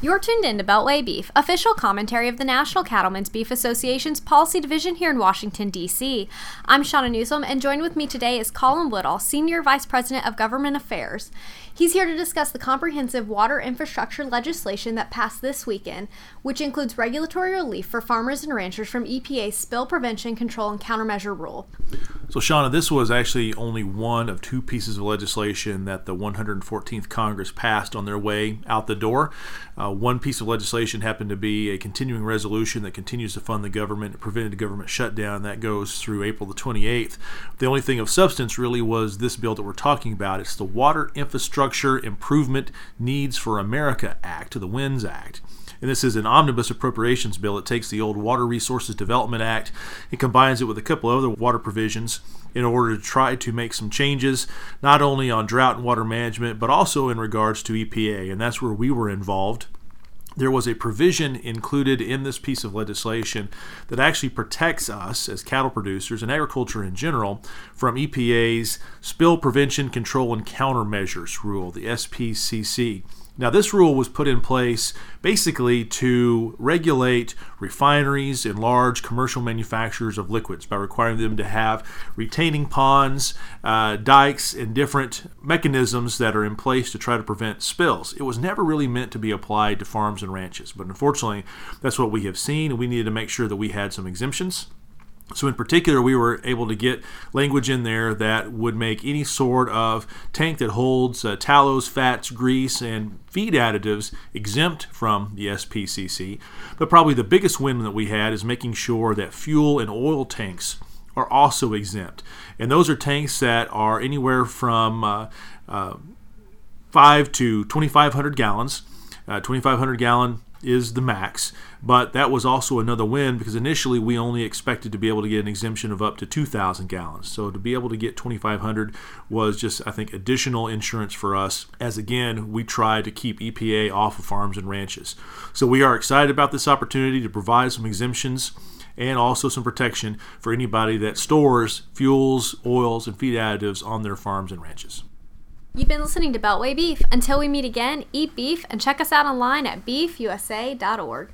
You're tuned in to Beltway Beef, official commentary of the National Cattlemen's Beef Association's policy division here in Washington, D.C. I'm Shauna Newsom, and joined with me today is Colin Woodall, Senior Vice President of Government Affairs. He's here to discuss the comprehensive water infrastructure legislation that passed this weekend, which includes regulatory relief for farmers and ranchers from EPA's Spill Prevention, Control, and Countermeasure Rule. So, Shauna, this was actually only one of two pieces of legislation that the 114th Congress passed on their way out the door. Uh, one piece of legislation happened to be a continuing resolution that continues to fund the government, it prevented a government shutdown. That goes through April the 28th. The only thing of substance really was this bill that we're talking about. It's the Water Infrastructure Infrastructure Improvement Needs for America Act, the WINS Act. And this is an omnibus appropriations bill. It takes the old Water Resources Development Act and combines it with a couple other water provisions in order to try to make some changes, not only on drought and water management, but also in regards to EPA. And that's where we were involved there was a provision included in this piece of legislation that actually protects us as cattle producers and agriculture in general from EPA's Spill Prevention, Control, and Countermeasures rule, the SPCC. Now, this rule was put in place basically to regulate refineries and large commercial manufacturers of liquids by requiring them to have retaining ponds, uh, dikes, and different mechanisms that are in place to try to prevent spills. It was never really meant to be applied to farms and ranches, but unfortunately, that's what we have seen, and we needed to make sure that we had some exemptions. So, in particular, we were able to get language in there that would make any sort of tank that holds uh, tallows, fats, grease, and feed additives exempt from the SPCC. But probably the biggest win that we had is making sure that fuel and oil tanks are also exempt. And those are tanks that are anywhere from uh, uh, 5 to 2,500 gallons. Uh, 2,500 gallon is the max, but that was also another win because initially we only expected to be able to get an exemption of up to 2,000 gallons. So to be able to get 2,500 was just, I think, additional insurance for us as again we try to keep EPA off of farms and ranches. So we are excited about this opportunity to provide some exemptions and also some protection for anybody that stores fuels, oils, and feed additives on their farms and ranches. You've been listening to Beltway Beef. Until we meet again, eat beef and check us out online at beefusa.org.